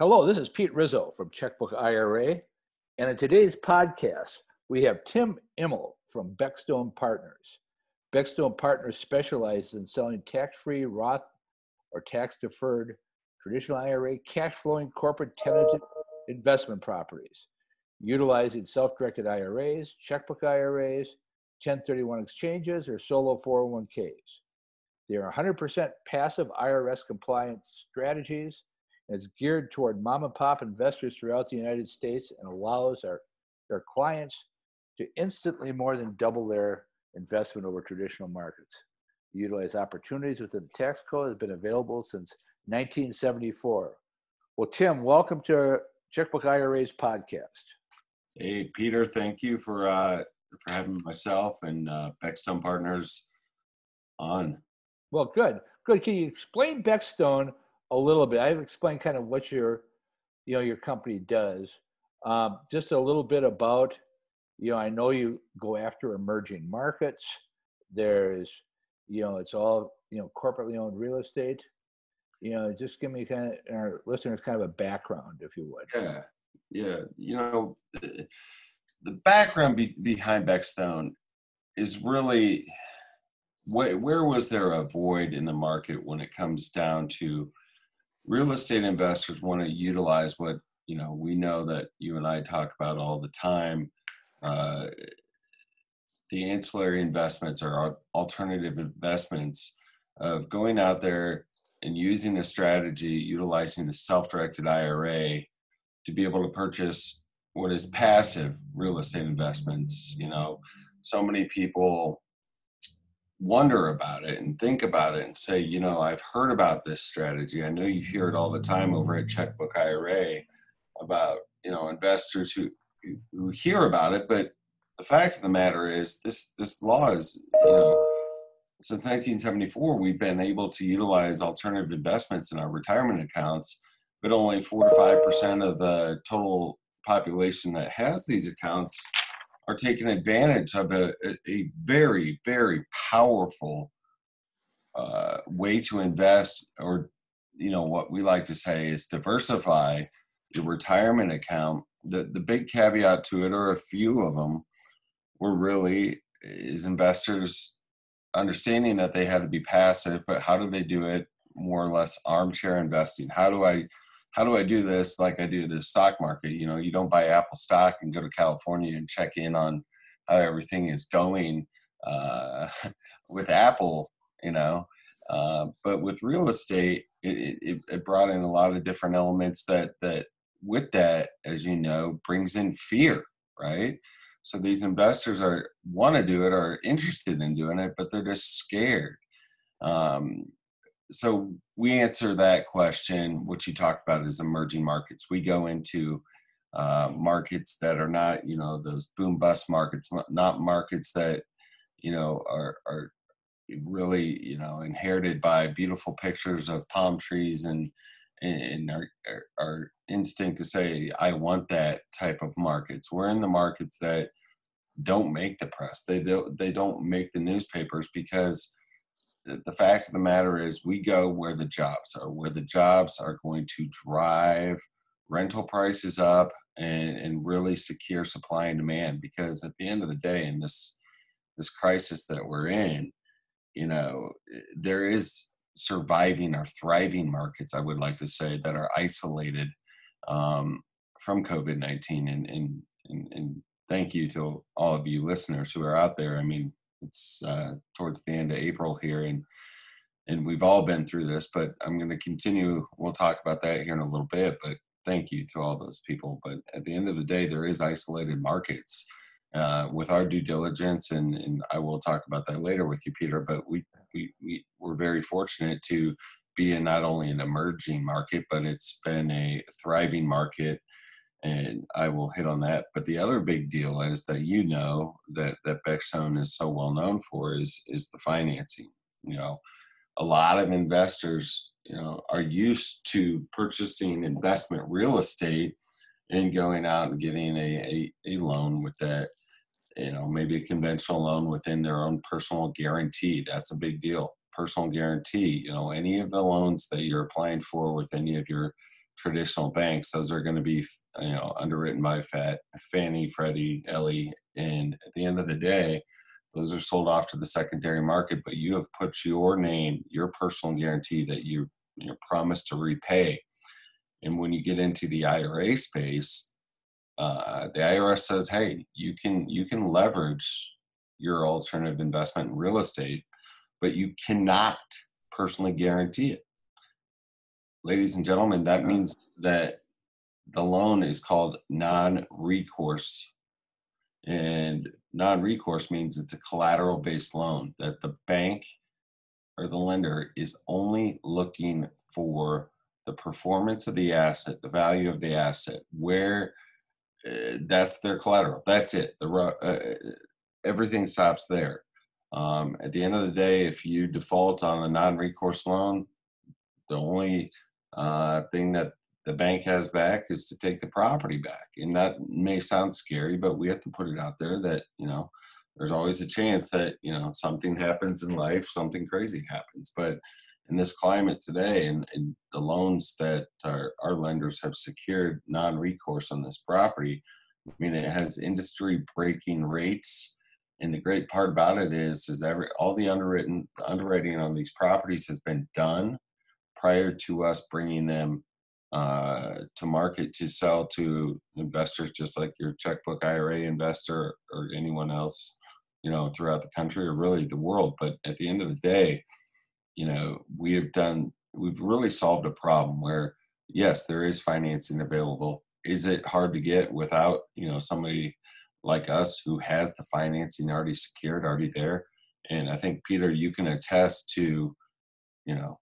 Hello, this is Pete Rizzo from Checkbook IRA. And in today's podcast, we have Tim Immel from Beckstone Partners. Beckstone Partners specializes in selling tax free Roth or tax deferred traditional IRA cash flowing corporate tenanted investment properties, utilizing self directed IRAs, checkbook IRAs, 1031 exchanges, or solo 401ks. They are 100% passive IRS compliant strategies and is geared toward mom and pop investors throughout the United States and allows our, their clients to instantly more than double their investment over traditional markets. To utilize opportunities within the tax code has been available since 1974. Well, Tim, welcome to Checkbook IRA's podcast. Hey, Peter, thank you for uh, for having myself and uh, Beckstone Partners on. Well, good, good. Can you explain Beckstone a little bit. I've explained kind of what your, you know, your company does. Um, just a little bit about, you know, I know you go after emerging markets. There's, you know, it's all, you know, corporately owned real estate. You know, just give me kind of our listeners kind of a background, if you would. Yeah, yeah. You know, the background be, behind Beckstone is really where, where was there a void in the market when it comes down to real estate investors want to utilize what you know we know that you and I talk about all the time. Uh, the ancillary investments or alternative investments of going out there and using a strategy utilizing a self-directed IRA to be able to purchase what is passive real estate investments. You know, so many people wonder about it and think about it and say, you know, I've heard about this strategy. I know you hear it all the time over at Checkbook IRA about, you know, investors who who hear about it, but the fact of the matter is this this law is, you know, since 1974 we've been able to utilize alternative investments in our retirement accounts, but only 4 to 5% of the total population that has these accounts are taking advantage of a, a very, very powerful uh, way to invest, or you know what we like to say is diversify your retirement account. The the big caveat to it, or a few of them, were really is investors understanding that they had to be passive, but how do they do it more or less armchair investing? How do I how do I do this like I do the stock market? You know, you don't buy Apple stock and go to California and check in on how everything is going uh, with Apple, you know. Uh, but with real estate, it, it, it, brought in a lot of different elements that that with that, as you know, brings in fear, right? So these investors are want to do it, are interested in doing it, but they're just scared. Um, so we answer that question. What you talked about is emerging markets. We go into uh, markets that are not, you know, those boom bust markets, not markets that, you know, are are really, you know, inherited by beautiful pictures of palm trees and and our, our instinct to say, I want that type of markets. We're in the markets that don't make the press. They don't, they don't make the newspapers because the fact of the matter is we go where the jobs are where the jobs are going to drive rental prices up and, and really secure supply and demand because at the end of the day in this this crisis that we're in you know there is surviving or thriving markets i would like to say that are isolated um, from covid-19 and, and and and thank you to all of you listeners who are out there. I mean it's uh, towards the end of April here, and and we've all been through this. But I'm going to continue. We'll talk about that here in a little bit. But thank you to all those people. But at the end of the day, there is isolated markets. Uh, with our due diligence, and, and I will talk about that later with you, Peter. But we we we we're very fortunate to be in not only an emerging market, but it's been a thriving market and I will hit on that. But the other big deal is that you know that that Beckstone is so well known for is is the financing. You know, a lot of investors, you know, are used to purchasing investment real estate and going out and getting a, a, a loan with that. You know, maybe a conventional loan within their own personal guarantee. That's a big deal. Personal guarantee. You know, any of the loans that you're applying for with any of your traditional banks. Those are going to be, you know, underwritten by Fat, Fannie, Freddie, Ellie, and at the end of the day, those are sold off to the secondary market. But you have put your name, your personal guarantee that you you promise to repay. And when you get into the IRA space, uh, the IRS says, "Hey, you can you can leverage your alternative investment in real estate, but you cannot personally guarantee it." Ladies and gentlemen, that means that the loan is called non-recourse. And non-recourse means it's a collateral-based loan that the bank or the lender is only looking for the performance of the asset, the value of the asset, where uh, that's their collateral. That's it. The uh, everything stops there. Um, at the end of the day, if you default on a non-recourse loan, the only uh, thing that the bank has back is to take the property back. And that may sound scary, but we have to put it out there that, you know, there's always a chance that, you know, something happens in life, something crazy happens. But in this climate today and, and the loans that our, our lenders have secured non-recourse on this property, I mean, it has industry breaking rates. And the great part about it is, is every all the underwritten underwriting on these properties has been done prior to us bringing them uh, to market to sell to investors, just like your checkbook IRA investor or anyone else, you know, throughout the country or really the world. But at the end of the day, you know, we have done, we've really solved a problem where, yes, there is financing available. Is it hard to get without, you know, somebody like us who has the financing already secured, already there? And I think, Peter, you can attest to, you know,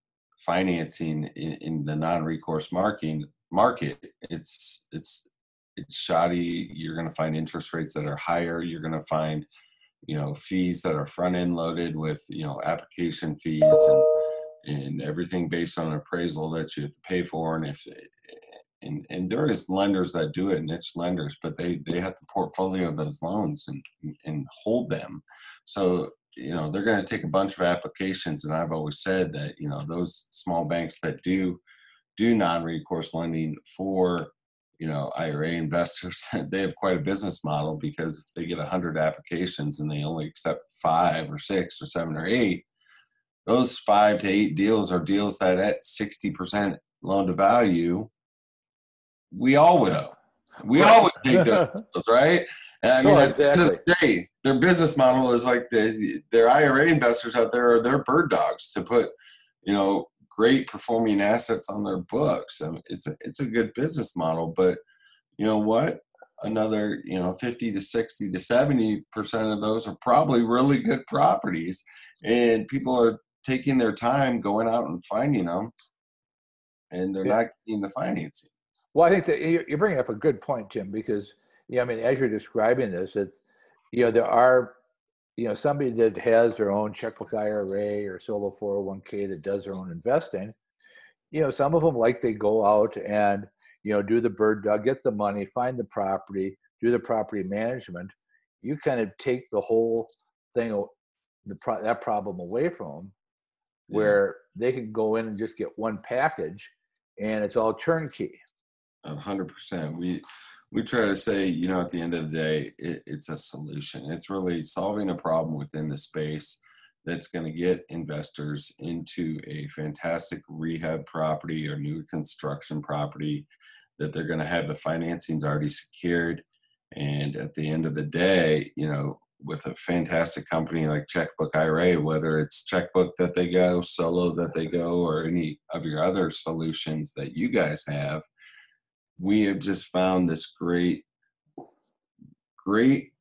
financing in, in the non-recourse marking market it's it's it's shoddy. You're going to find interest rates that are higher. You're going to find you know fees that are front end loaded with you know application fees and and everything based on appraisal that you have to pay for. And if and and there is lenders that do it niche lenders but they they have to portfolio those loans and and hold them. So you know they're going to take a bunch of applications and i've always said that you know those small banks that do do non-recourse lending for you know ira investors they have quite a business model because if they get 100 applications and they only accept five or six or seven or eight those five to eight deals are deals that at 60% loan to value we all would owe we all would take those right I mean, at the end the day, their business model is like the, their IRA investors out there are their bird dogs to put, you know, great performing assets on their books. I mean, it's a it's a good business model, but you know what? Another, you know, 50 to 60 to 70 percent of those are probably really good properties, and people are taking their time going out and finding them, and they're yeah. not getting the financing. Well, I think that you're bringing up a good point, Tim, because yeah, I mean, as you're describing this, it, you know, there are, you know, somebody that has their own checkbook IRA or solo 401k that does their own investing. You know, some of them like they go out and you know do the bird dog, get the money, find the property, do the property management. You kind of take the whole thing, the pro- that problem away from them, where yeah. they can go in and just get one package, and it's all turnkey. Hundred percent. We we try to say, you know, at the end of the day, it, it's a solution. It's really solving a problem within the space that's going to get investors into a fantastic rehab property or new construction property that they're going to have the financings already secured. And at the end of the day, you know, with a fantastic company like Checkbook IRA, whether it's Checkbook that they go, Solo that they go, or any of your other solutions that you guys have, we have just found this great, great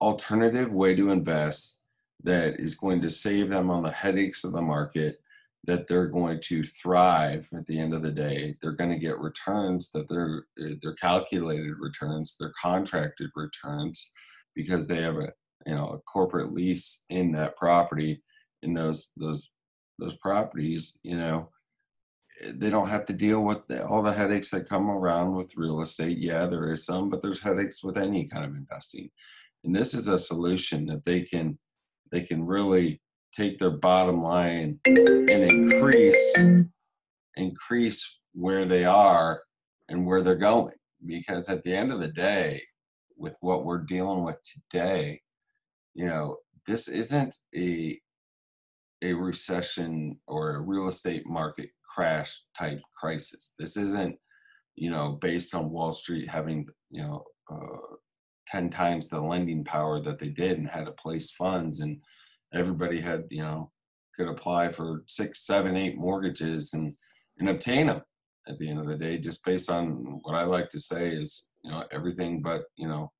alternative way to invest that is going to save them on the headaches of the market that they're going to thrive at the end of the day. They're going to get returns that they're they're calculated returns they're contracted returns because they have a you know a corporate lease in that property in those those those properties you know they don't have to deal with the, all the headaches that come around with real estate. Yeah, there is some, but there's headaches with any kind of investing. And this is a solution that they can they can really take their bottom line and increase increase where they are and where they're going. Because at the end of the day, with what we're dealing with today, you know, this isn't a a recession or a real estate market crash type crisis. This isn't, you know, based on Wall Street having, you know, uh, 10 times the lending power that they did and had to place funds and everybody had, you know, could apply for six, seven, eight mortgages and, and obtain them at the end of the day, just based on what I like to say is, you know, everything but, you know,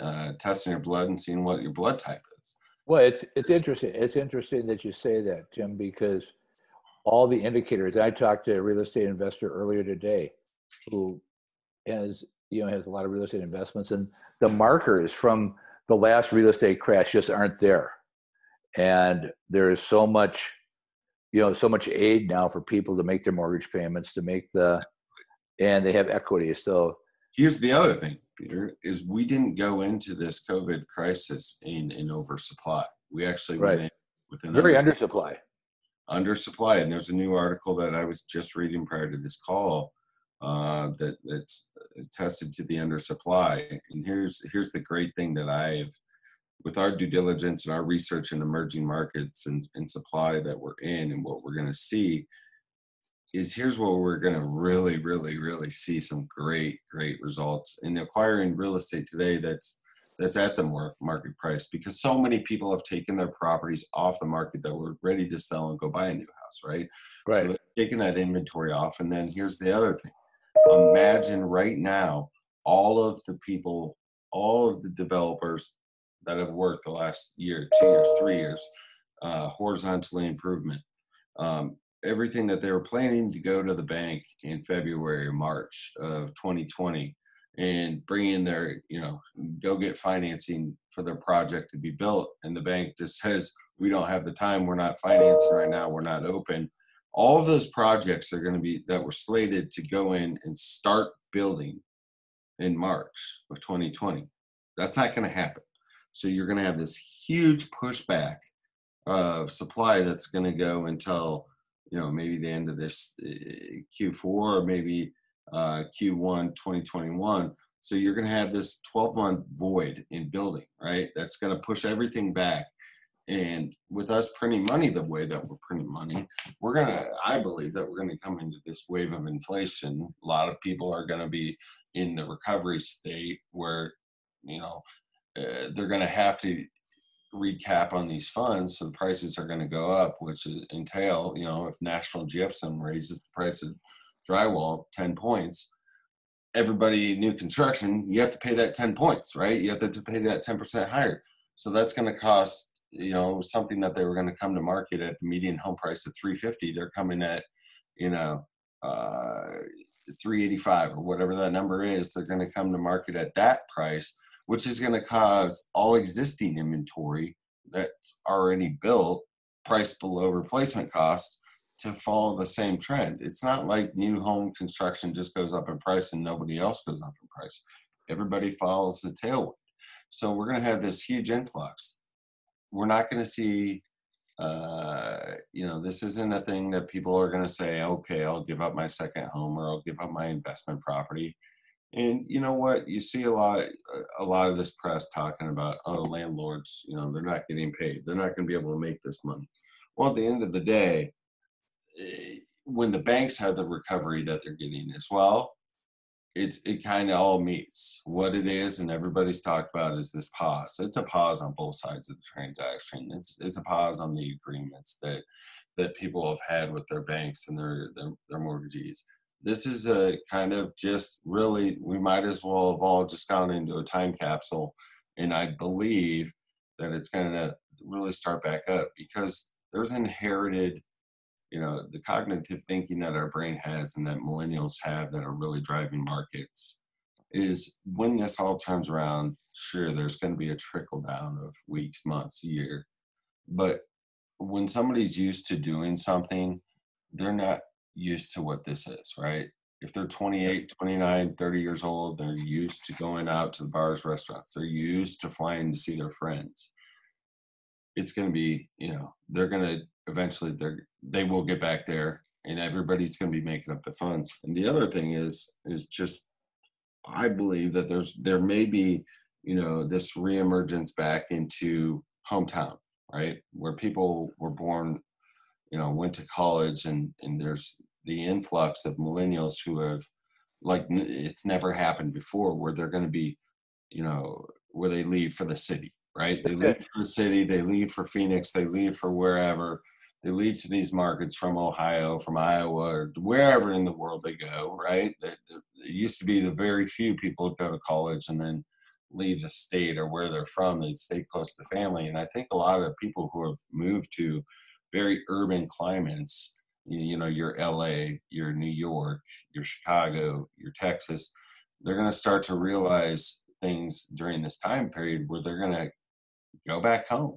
uh, testing your blood and seeing what your blood type is. Well, it's it's interesting. It's interesting that you say that, Tim, because all the indicators. I talked to a real estate investor earlier today, who has you know has a lot of real estate investments, and the markers from the last real estate crash just aren't there, and there is so much, you know, so much aid now for people to make their mortgage payments, to make the, and they have equity. So here's the other thing Peter, is we didn't go into this COVID crisis in in oversupply. We actually right. went in with an very undersupply. Undersupply, and there's a new article that I was just reading prior to this call uh, that that's attested to the undersupply. And here's here's the great thing that I've with our due diligence and our research in emerging markets and, and supply that we're in and what we're going to see is here's where we're going to really, really, really see some great, great results in acquiring real estate today. That's that's at the market price because so many people have taken their properties off the market that were ready to sell and go buy a new house, right? Right. So taking that inventory off, and then here's the other thing: imagine right now all of the people, all of the developers that have worked the last year, two years, three years, uh, horizontally improvement. Um, everything that they were planning to go to the bank in February or March of 2020 and bring in their, you know, go get financing for their project to be built. And the bank just says, we don't have the time. We're not financing right now. We're not open. All of those projects are going to be that were slated to go in and start building in March of 2020. That's not going to happen. So you're going to have this huge pushback of supply that's going to go until you know maybe the end of this eh, Q4 or maybe uh, Q1 2021. So you're going to have this 12 month void in building, right? That's going to push everything back. And with us printing money the way that we're printing money, we're going to, I believe that we're going to come into this wave of inflation. A lot of people are going to be in the recovery state where, you know, uh, they're going to have to recap on these funds, so the prices are going to go up, which entail, you know, if National Gypsum raises the price of drywall 10 points, everybody new construction, you have to pay that 10 points, right? You have to pay that 10% higher. So that's going to cost, you know, something that they were going to come to market at the median home price of 350. They're coming at, you know, uh, 385 or whatever that number is. They're going to come to market at that price which is going to cause all existing inventory that's already built, priced below replacement cost, to follow the same trend. It's not like new home construction just goes up in price and nobody else goes up in price. Everybody follows the tailwind. So we're going to have this huge influx. We're not going to see, uh, you know, this isn't a thing that people are going to say, okay, I'll give up my second home or I'll give up my investment property and you know what? You see a lot, a lot of this press talking about, oh, landlords, you know, they're not getting paid. They're not going to be able to make this money. Well, at the end of the day, Uh, when the banks have the recovery that they're getting as well, it's it kind of all meets what it is, and everybody's talked about is this pause. It's a pause on both sides of the transaction. It's it's a pause on the agreements that that people have had with their banks and their their, their mortgagees this is a kind of just really we might as well have all just gone into a time capsule and i believe that it's going to really start back up because there's inherited you know the cognitive thinking that our brain has and that millennials have that are really driving markets is when this all turns around sure there's going to be a trickle down of weeks months year but when somebody's used to doing something they're not used to what this is, right? If they're 28, 29, 30 years old, they're used to going out to the bars, restaurants. They're used to flying to see their friends. It's going to be, you know, they're going to eventually they're they will get back there and everybody's going to be making up the funds. And the other thing is is just I believe that there's there may be you know this reemergence back into hometown, right, where people were born, you know, went to college, and and there's the influx of millennials who have like it's never happened before, where they're going to be, you know, where they leave for the city, right? They leave for the city, they leave for Phoenix, they leave for wherever they leave to these markets from Ohio, from Iowa, or wherever in the world they go, right? It, used to be the very few people who go to college and then leave the state or where they're from. They stay close to the family. And I think a lot of people who have moved to very urban climates, you know, your LA, your New York, your Chicago, your Texas, they're going to start to realize things during this time period where they're going to go back home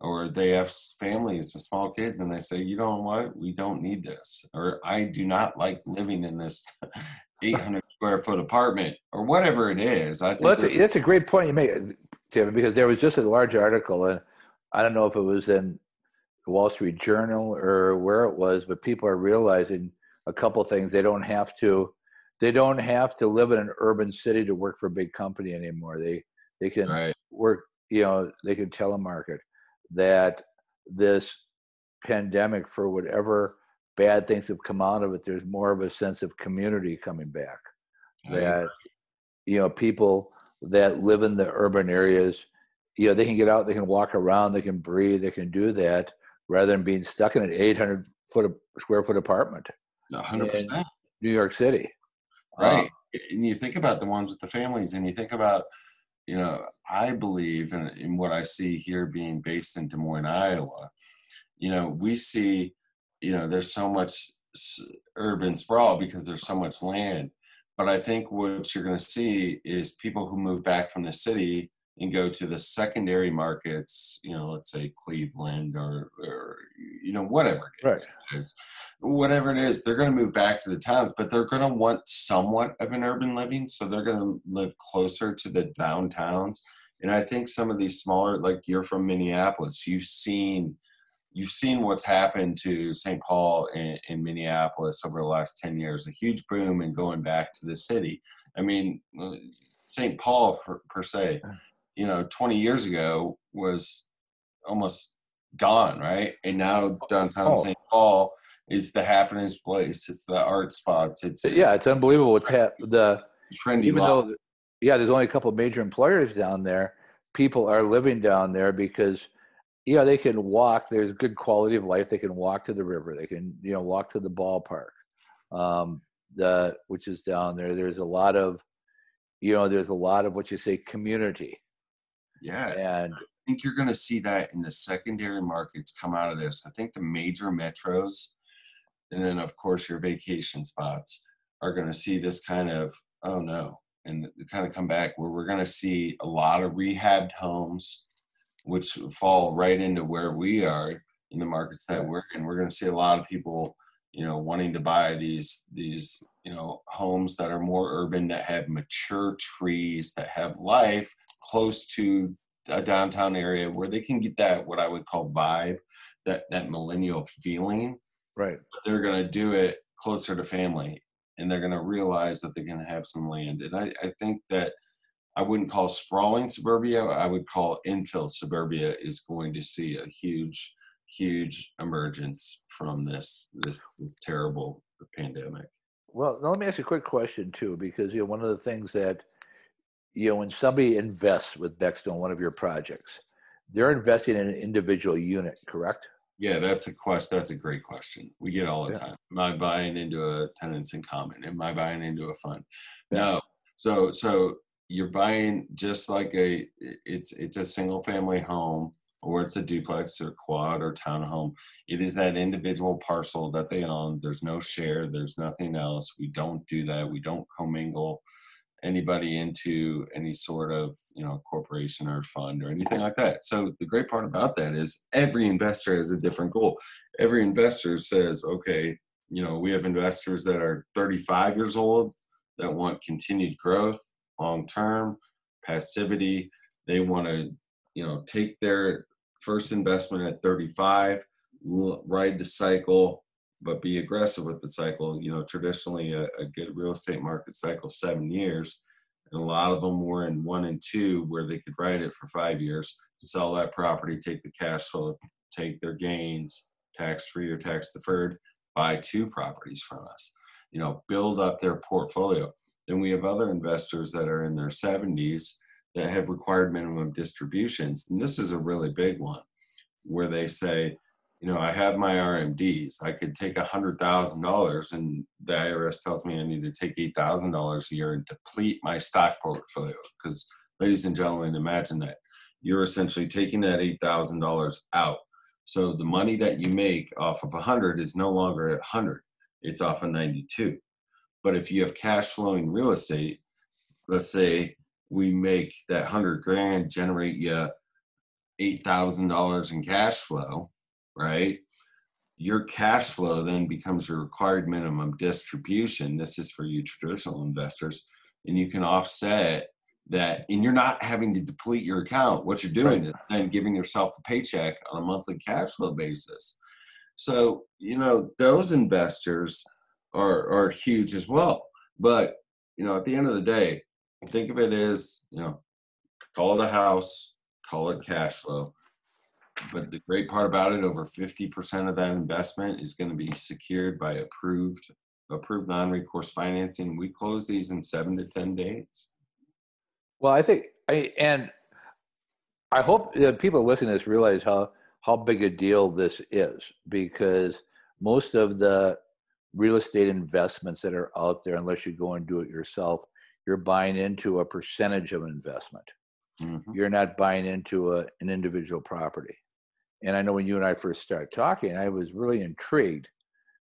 or they have families with small kids and they say, you know what, we don't need this, or I do not like living in this 800 square foot apartment, or whatever it is. I think well, that's, a, that's a great point you make, Tim, because there was just a large article, and I don't know if it was in the Wall Street Journal or where it was, but people are realizing a couple things. They don't have to, they don't have to live in an urban city to work for a big company anymore. They they can right. work, you know, they can telemarket that this pandemic, for whatever bad things have come out of it, there's more of a sense of community coming back. That you know, people that live in the urban areas, you know, they can get out, they can walk around, they can breathe, they can do that rather than being stuck in an 800 foot square foot apartment 100%. New York City. Right. Um, and you think about the ones with the families and you think about you know, I believe in, in what I see here being based in Des Moines, Iowa. You know, we see, you know, there's so much urban sprawl because there's so much land. But I think what you're going to see is people who move back from the city and go to the secondary markets, you know, let's say Cleveland or, or you know, whatever it is, right. whatever it is, they're going to move back to the towns, but they're going to want somewhat of an urban living. So they're going to live closer to the downtowns. And I think some of these smaller, like you're from Minneapolis, you've seen, you've seen what's happened to St. Paul and, in Minneapolis over the last 10 years, a huge boom in going back to the city. I mean, uh, St. Paul for, per se, you know 20 years ago was almost gone right? And now downtown oh. st paul is the happiest place. It's the art spots. It's, it's yeah it's unbelievable what's the trendy even though yeah there's only a couple of major employers down there people are living down there because you know they can walk there's good quality of life. They can walk to the river. They can you know walk to the ballpark um, the which is down there. There's a lot of you know there's a lot of what you say community yeah. And I think you're going to see that in the secondary markets come out of this. I think the major metros, and then of course your vacation spots, are going to see this kind of, oh no, and kind of come back where we're going to see a lot of rehabbed homes, which fall right into where we are in the markets that we're in. We're going to see a lot of people you know wanting to buy these these you know homes that are more urban that have mature trees that have life close to a downtown area where they can get that what I would call vibe, that that millennial feeling. Right. But they're going to do it closer to family, and they're going to realize that they're going to have some land. And I, I think that I wouldn't call sprawling suburbia. I would call infill suburbia is going to see a huge, huge emergence from this this this terrible pandemic. Well, now let me ask you a quick question too, because you know one of the things that you know, when somebody invests with Beckstone, one of your projects, they're investing in an individual unit, correct? Yeah, that's a question. That's a great question. We get all the yeah. time. Am I buying into a tenants in common? Am I buying into a fund? Yeah. No. So, so you're buying just like a it's it's a single family home or it's a duplex or quad or townhome. It is that individual parcel that they own. There's no share. There's nothing else. We don't do that. We don't commingle anybody into any sort of you know corporation or fund or anything like that. So the great part about that is every investor has a different goal. Every investor says okay you know we have investors that are 35 years old that want continued growth long term passivity. They want to you know take their first investment at 35 ride the cycle but be aggressive with the cycle. You know, traditionally a, a good real estate market cycle seven years, and a lot of them were in one and two where they could ride it for five years, sell that property, take the cash flow, take their gains, tax free or tax deferred, buy two properties from us. You know, build up their portfolio. Then we have other investors that are in their 70s that have required minimum distributions. And this is a really big one where they say, you know, I have my RMDs. I could take a hundred thousand dollars, and the IRS tells me I need to take eight thousand dollars a year and deplete my stock portfolio. Because, ladies and gentlemen, imagine that you're essentially taking that eight thousand dollars out. So the money that you make off of a hundred is no longer a hundred; it's off of ninety-two. But if you have cash flowing real estate, let's say we make that hundred grand generate you eight thousand dollars in cash flow right? Your cash flow then becomes your required minimum distribution. This is for you traditional investors, and you can offset that, and you're not having to deplete your account. What you're doing right. is then giving yourself a paycheck on a monthly cash flow basis. So, you know, those investors are, are huge as well. But, you know, at the end of the day, think of it as, you know, call it a house, call it cash flow but the great part about it, over 50% of that investment is going to be secured by approved approved non-recourse financing. We close these in seven to 10 days. Well, I think, I, and I hope that people listening to this realize how, how big a deal this is because most of the real estate investments that are out there, unless you go and do it yourself, you're buying into a percentage of investment. Mm-hmm. You're not buying into a, an individual property. And I know when you and I first started talking, I was really intrigued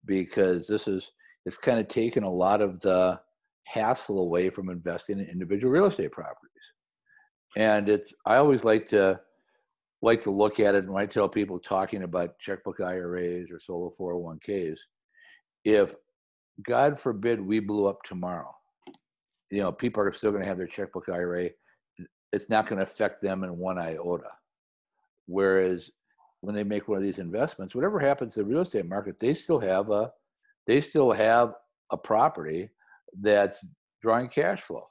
because this is it's kind of taken a lot of the hassle away from investing in individual real estate properties. And it's I always like to like to look at it and when I tell people talking about checkbook IRAs or solo 401ks, if God forbid we blew up tomorrow, you know, people are still going to have their checkbook IRA. It's not going to affect them in one iota. Whereas when they make one of these investments, whatever happens to the real estate market, they still have a they still have a property that's drawing cash flow.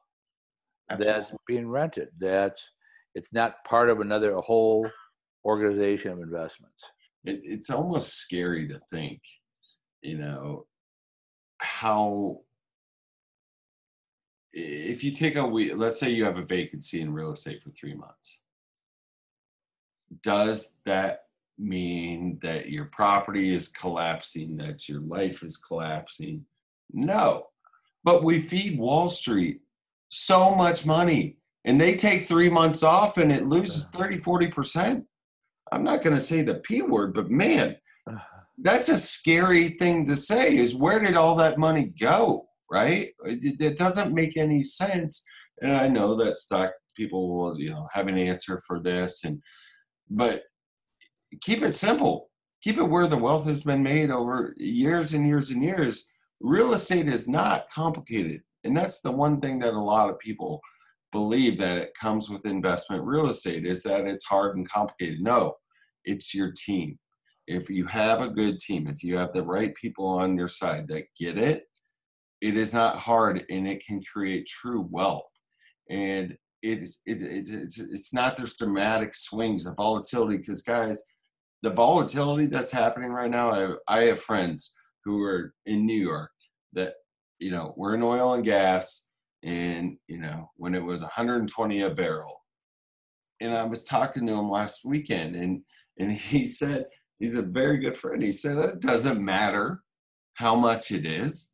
Absolutely. That's being rented. That's it's not part of another whole organization of investments. It, it's almost scary to think, you know, how if you take a week, let's say you have a vacancy in real estate for three months, does that mean that your property is collapsing, that your life is collapsing. No. But we feed Wall Street so much money and they take three months off and it loses 30, 40%. I'm not going to say the P word, but man, that's a scary thing to say is where did all that money go? Right? It, it doesn't make any sense. And I know that stock people will, you know, have an answer for this. And, but keep it simple. Keep it where the wealth has been made over years and years and years. Real estate is not complicated. And that's the one thing that a lot of people believe that it comes with investment real estate is that it's hard and complicated. No, it's your team. If you have a good team, if you have the right people on your side that get it, it is not hard and it can create true wealth. And it's it's it's it's not those dramatic swings of volatility because guys the volatility that's happening right now, I, I have friends who are in New York that, you know, we're in oil and gas and, you know, when it was 120 a barrel. And I was talking to him last weekend and, and he said, he's a very good friend. He said, it doesn't matter how much it is.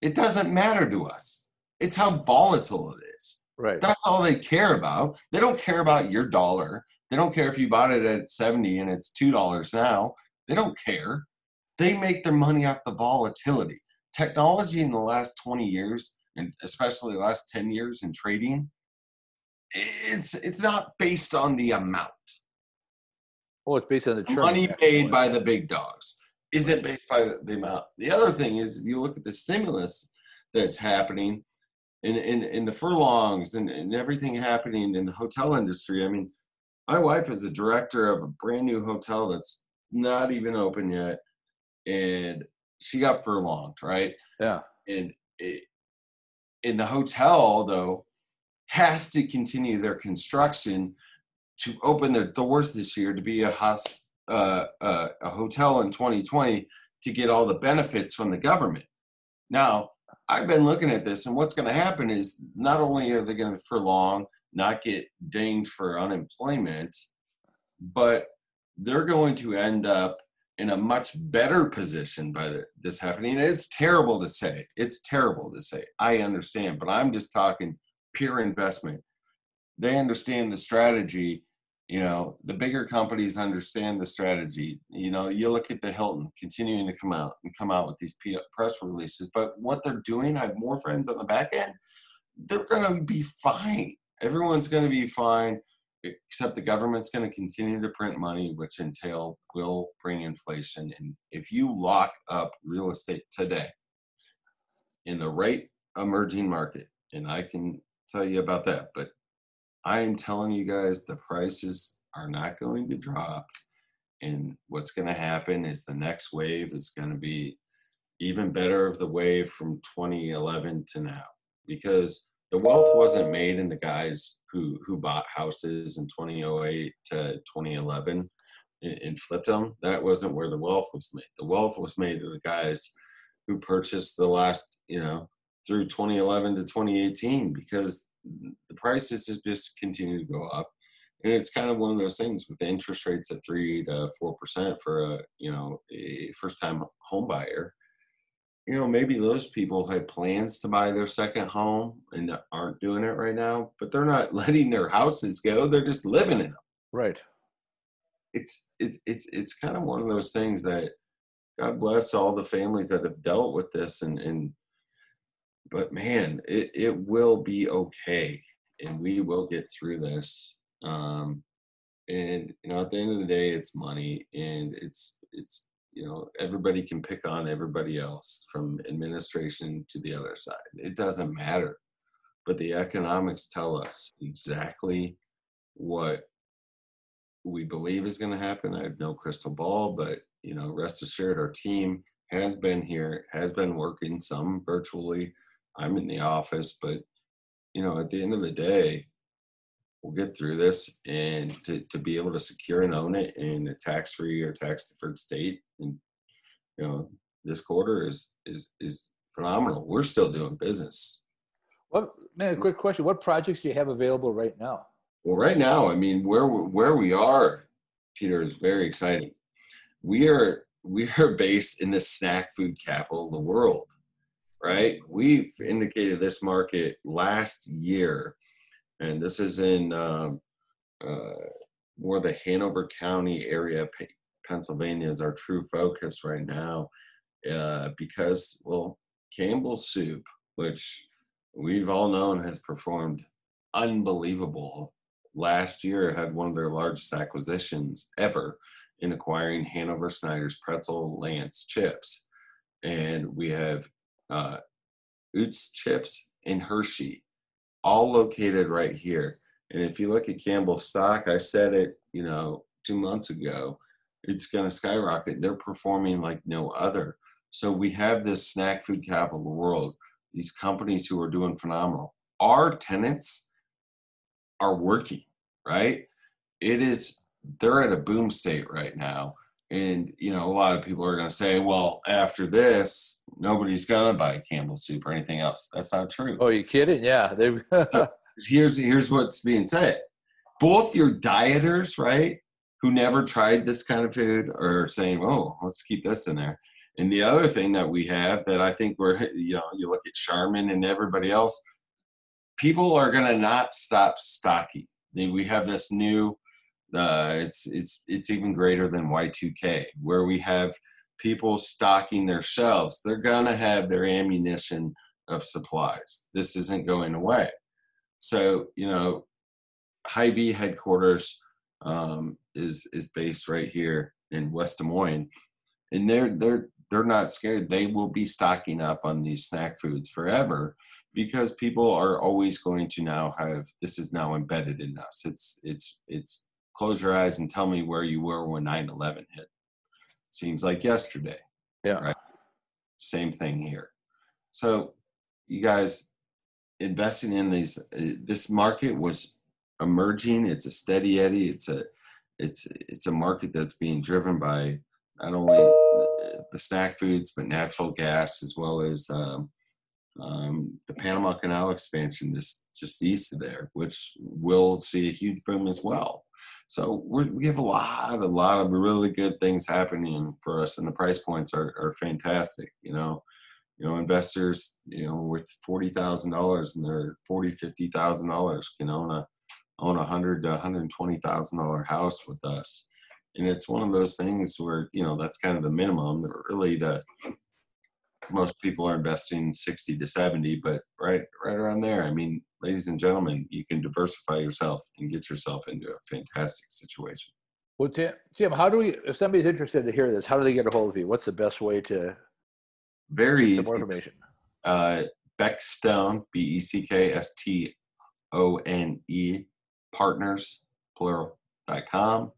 It doesn't matter to us. It's how volatile it is. Right. That's all they care about. They don't care about your dollar. They don't care if you bought it at 70 and it's $2 now. They don't care. They make their money off the volatility. Technology in the last 20 years, and especially the last 10 years in trading, it's it's not based on the amount. Oh, it's based on the money made by the big dogs. Isn't based by the amount. The other thing is you look at the stimulus that's happening in, in, in the furlongs and, and everything happening in the hotel industry. I mean, my wife is a director of a brand new hotel that's not even open yet and she got furlonged, right? Yeah. And it, in the hotel though has to continue their construction to open their doors this year to be a hos, uh, uh, a hotel in 2020 to get all the benefits from the government. Now, I've been looking at this, and what's going to happen is not only are they going to furlong, not get dinged for unemployment, but they're going to end up in a much better position by this happening. It's terrible to say. It's terrible to say. I understand, but I'm just talking pure investment. They understand the strategy. You know, the bigger companies understand the strategy. You know, you look at the Hilton continuing to come out and come out with these press releases, but what they're doing, I have more friends on the back end. They're going to be fine. Everyone's going to be fine except the government's going to continue to print money, which entail will bring inflation. And if you lock up real estate today in the right emerging market, and I can tell you about that, but I am telling you guys the prices are not going to drop. And what's going to happen is the next wave is going to be even better of the wave from 2011 to now because the wealth wasn't made in the guys who who bought houses in 2008 to 2011 and, and flipped them. That wasn't where the wealth was made. The wealth was made to the guys who purchased the last, you know, through 2011 to 2018 because the prices have just continued to go up. And it's kind of one of those things with interest rates at three to four percent for a you know a first time home buyer you know, maybe those people had plans to buy their second home and aren't doing it right now, but they're not letting their houses go. They're just living in them. Right. It's it's it's it's kind of one of those things that God bless all the families that have dealt with this and and but man, it it will be okay and we will get through this. Um and you know at the end of the day it's money and it's it's you know everybody can pick on everybody else from administration to the other side. It doesn't matter. But the economics tell us exactly what we believe is going to happen. I have no crystal ball but you know rest assured our team has been here has been working some virtually. I'm in the office but you know at the end of the day we'll get through this and to, to be able to secure and own it in a tax free or tax deferred state and you know this quarter is is is phenomenal. We're still doing business. What man quick question. What projects do you have available right now? Well right now i mean where where we are peter is very exciting. We are we are based in the snack food capital of the world right? We've indicated this market last year and this is in um, uh, more the Hanover County area. Pennsylvania is our true focus right now uh, because, well, Campbell's Soup, which we've all known has performed unbelievable. Last year had one of their largest acquisitions ever in acquiring Hanover Snyder's Pretzel Lance chips. And we have uh, Utz chips and Hershey all located right here. And if you look at Campbell stock, I said it, you know, two months ago, it's going to skyrocket. They're performing like no other. So we have this snack food capital of the world, these companies who are doing phenomenal. Our tenants are working, right? It is, they're at a boom state right now. And, you know, a lot of people are going to say, well, after this, nobody's going to buy Campbell soup or anything else. That's not true. Oh, you kidding? Yeah. here's, here's what's being said. Both your dieters, right, who never tried this kind of food are saying, oh, let's keep this in there. And the other thing that we have that I think we're, you know, you look at Charmin and everybody else, people are going to not stop stocking. We have this new uh, it's it's it's even greater than Y2K, where we have people stocking their shelves. They're gonna have their ammunition of supplies. This isn't going away. So you know, Hy-Vee headquarters um, is is based right here in West Des Moines, and they're they're they're not scared. They will be stocking up on these snack foods forever because people are always going to now have this is now embedded in us. It's it's it's close your eyes and tell me where you were when 9-11 hit seems like yesterday yeah right same thing here. So, you guys investing in these, uh, this market was emerging. It's a steady eddy. It's a, it's it's a market that's being driven by not only the snack foods but natural gas as well as um, um, the Panama Canal expansion just just east of there, which will see a huge boom as well. So we have a lot, a lot of really good things happening for us, and the price points are, are fantastic. You know, you know, investors, you know, with forty thousand dollars and they're forty, fifty thousand dollars can own a own a hundred to hundred twenty thousand dollar house with us, and it's one of those things where you know that's kind of the minimum. Really, the most people are investing 60 to 70 but right right around there. I mean ladies and gentlemen you can diversify yourself and get yourself into a fantastic situation. Well tim, tim how do we if somebody's interested to hear this how do they get a hold of you? What's the best way to very easy. more information? Uh beckstone b-e-c-k-s-t-o-n-e partners plural dot com.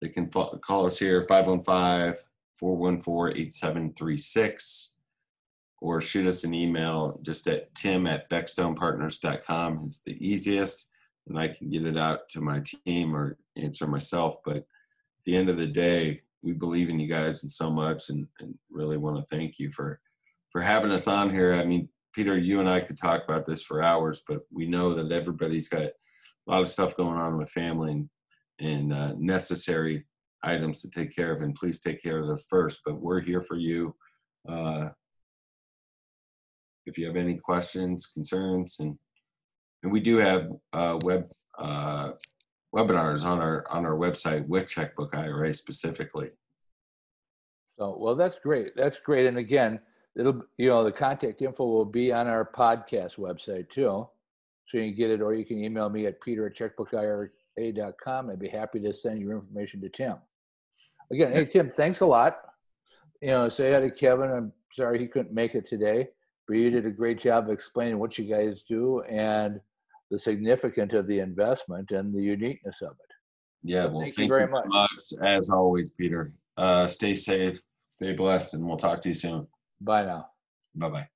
They can call us here 515 414-8736 or shoot us an email just at tim at beckstonepartners.com It's the easiest and I can get it out to my team or answer myself. But at the end of the day, we believe in you guys and so much and, and really want to thank you for for having us on here. I mean, Peter, you and I could talk about this for hours, but we know that everybody's got a lot of stuff going on with family and, and uh, necessary items to take care of, and please take care of those first. But we're here for you. Uh, if you have any questions, concerns, and and we do have uh, web uh, webinars on our on our website with Checkbook IRA specifically. So well, that's great. That's great. And again, it'll you know the contact info will be on our podcast website too, so you can get it, or you can email me at peter at checkbookira.com. I'd be happy to send your information to Tim again, hey Tim, thanks a lot. You know, say hi to Kevin. I'm sorry he couldn't make it today, but you did a great job of explaining what you guys do and the significance of the investment and the uniqueness of it. Yeah, well, thank, thank you very you much. much. As always, Peter. Uh, stay safe, stay blessed, and we'll talk to you soon. Bye now. Bye bye.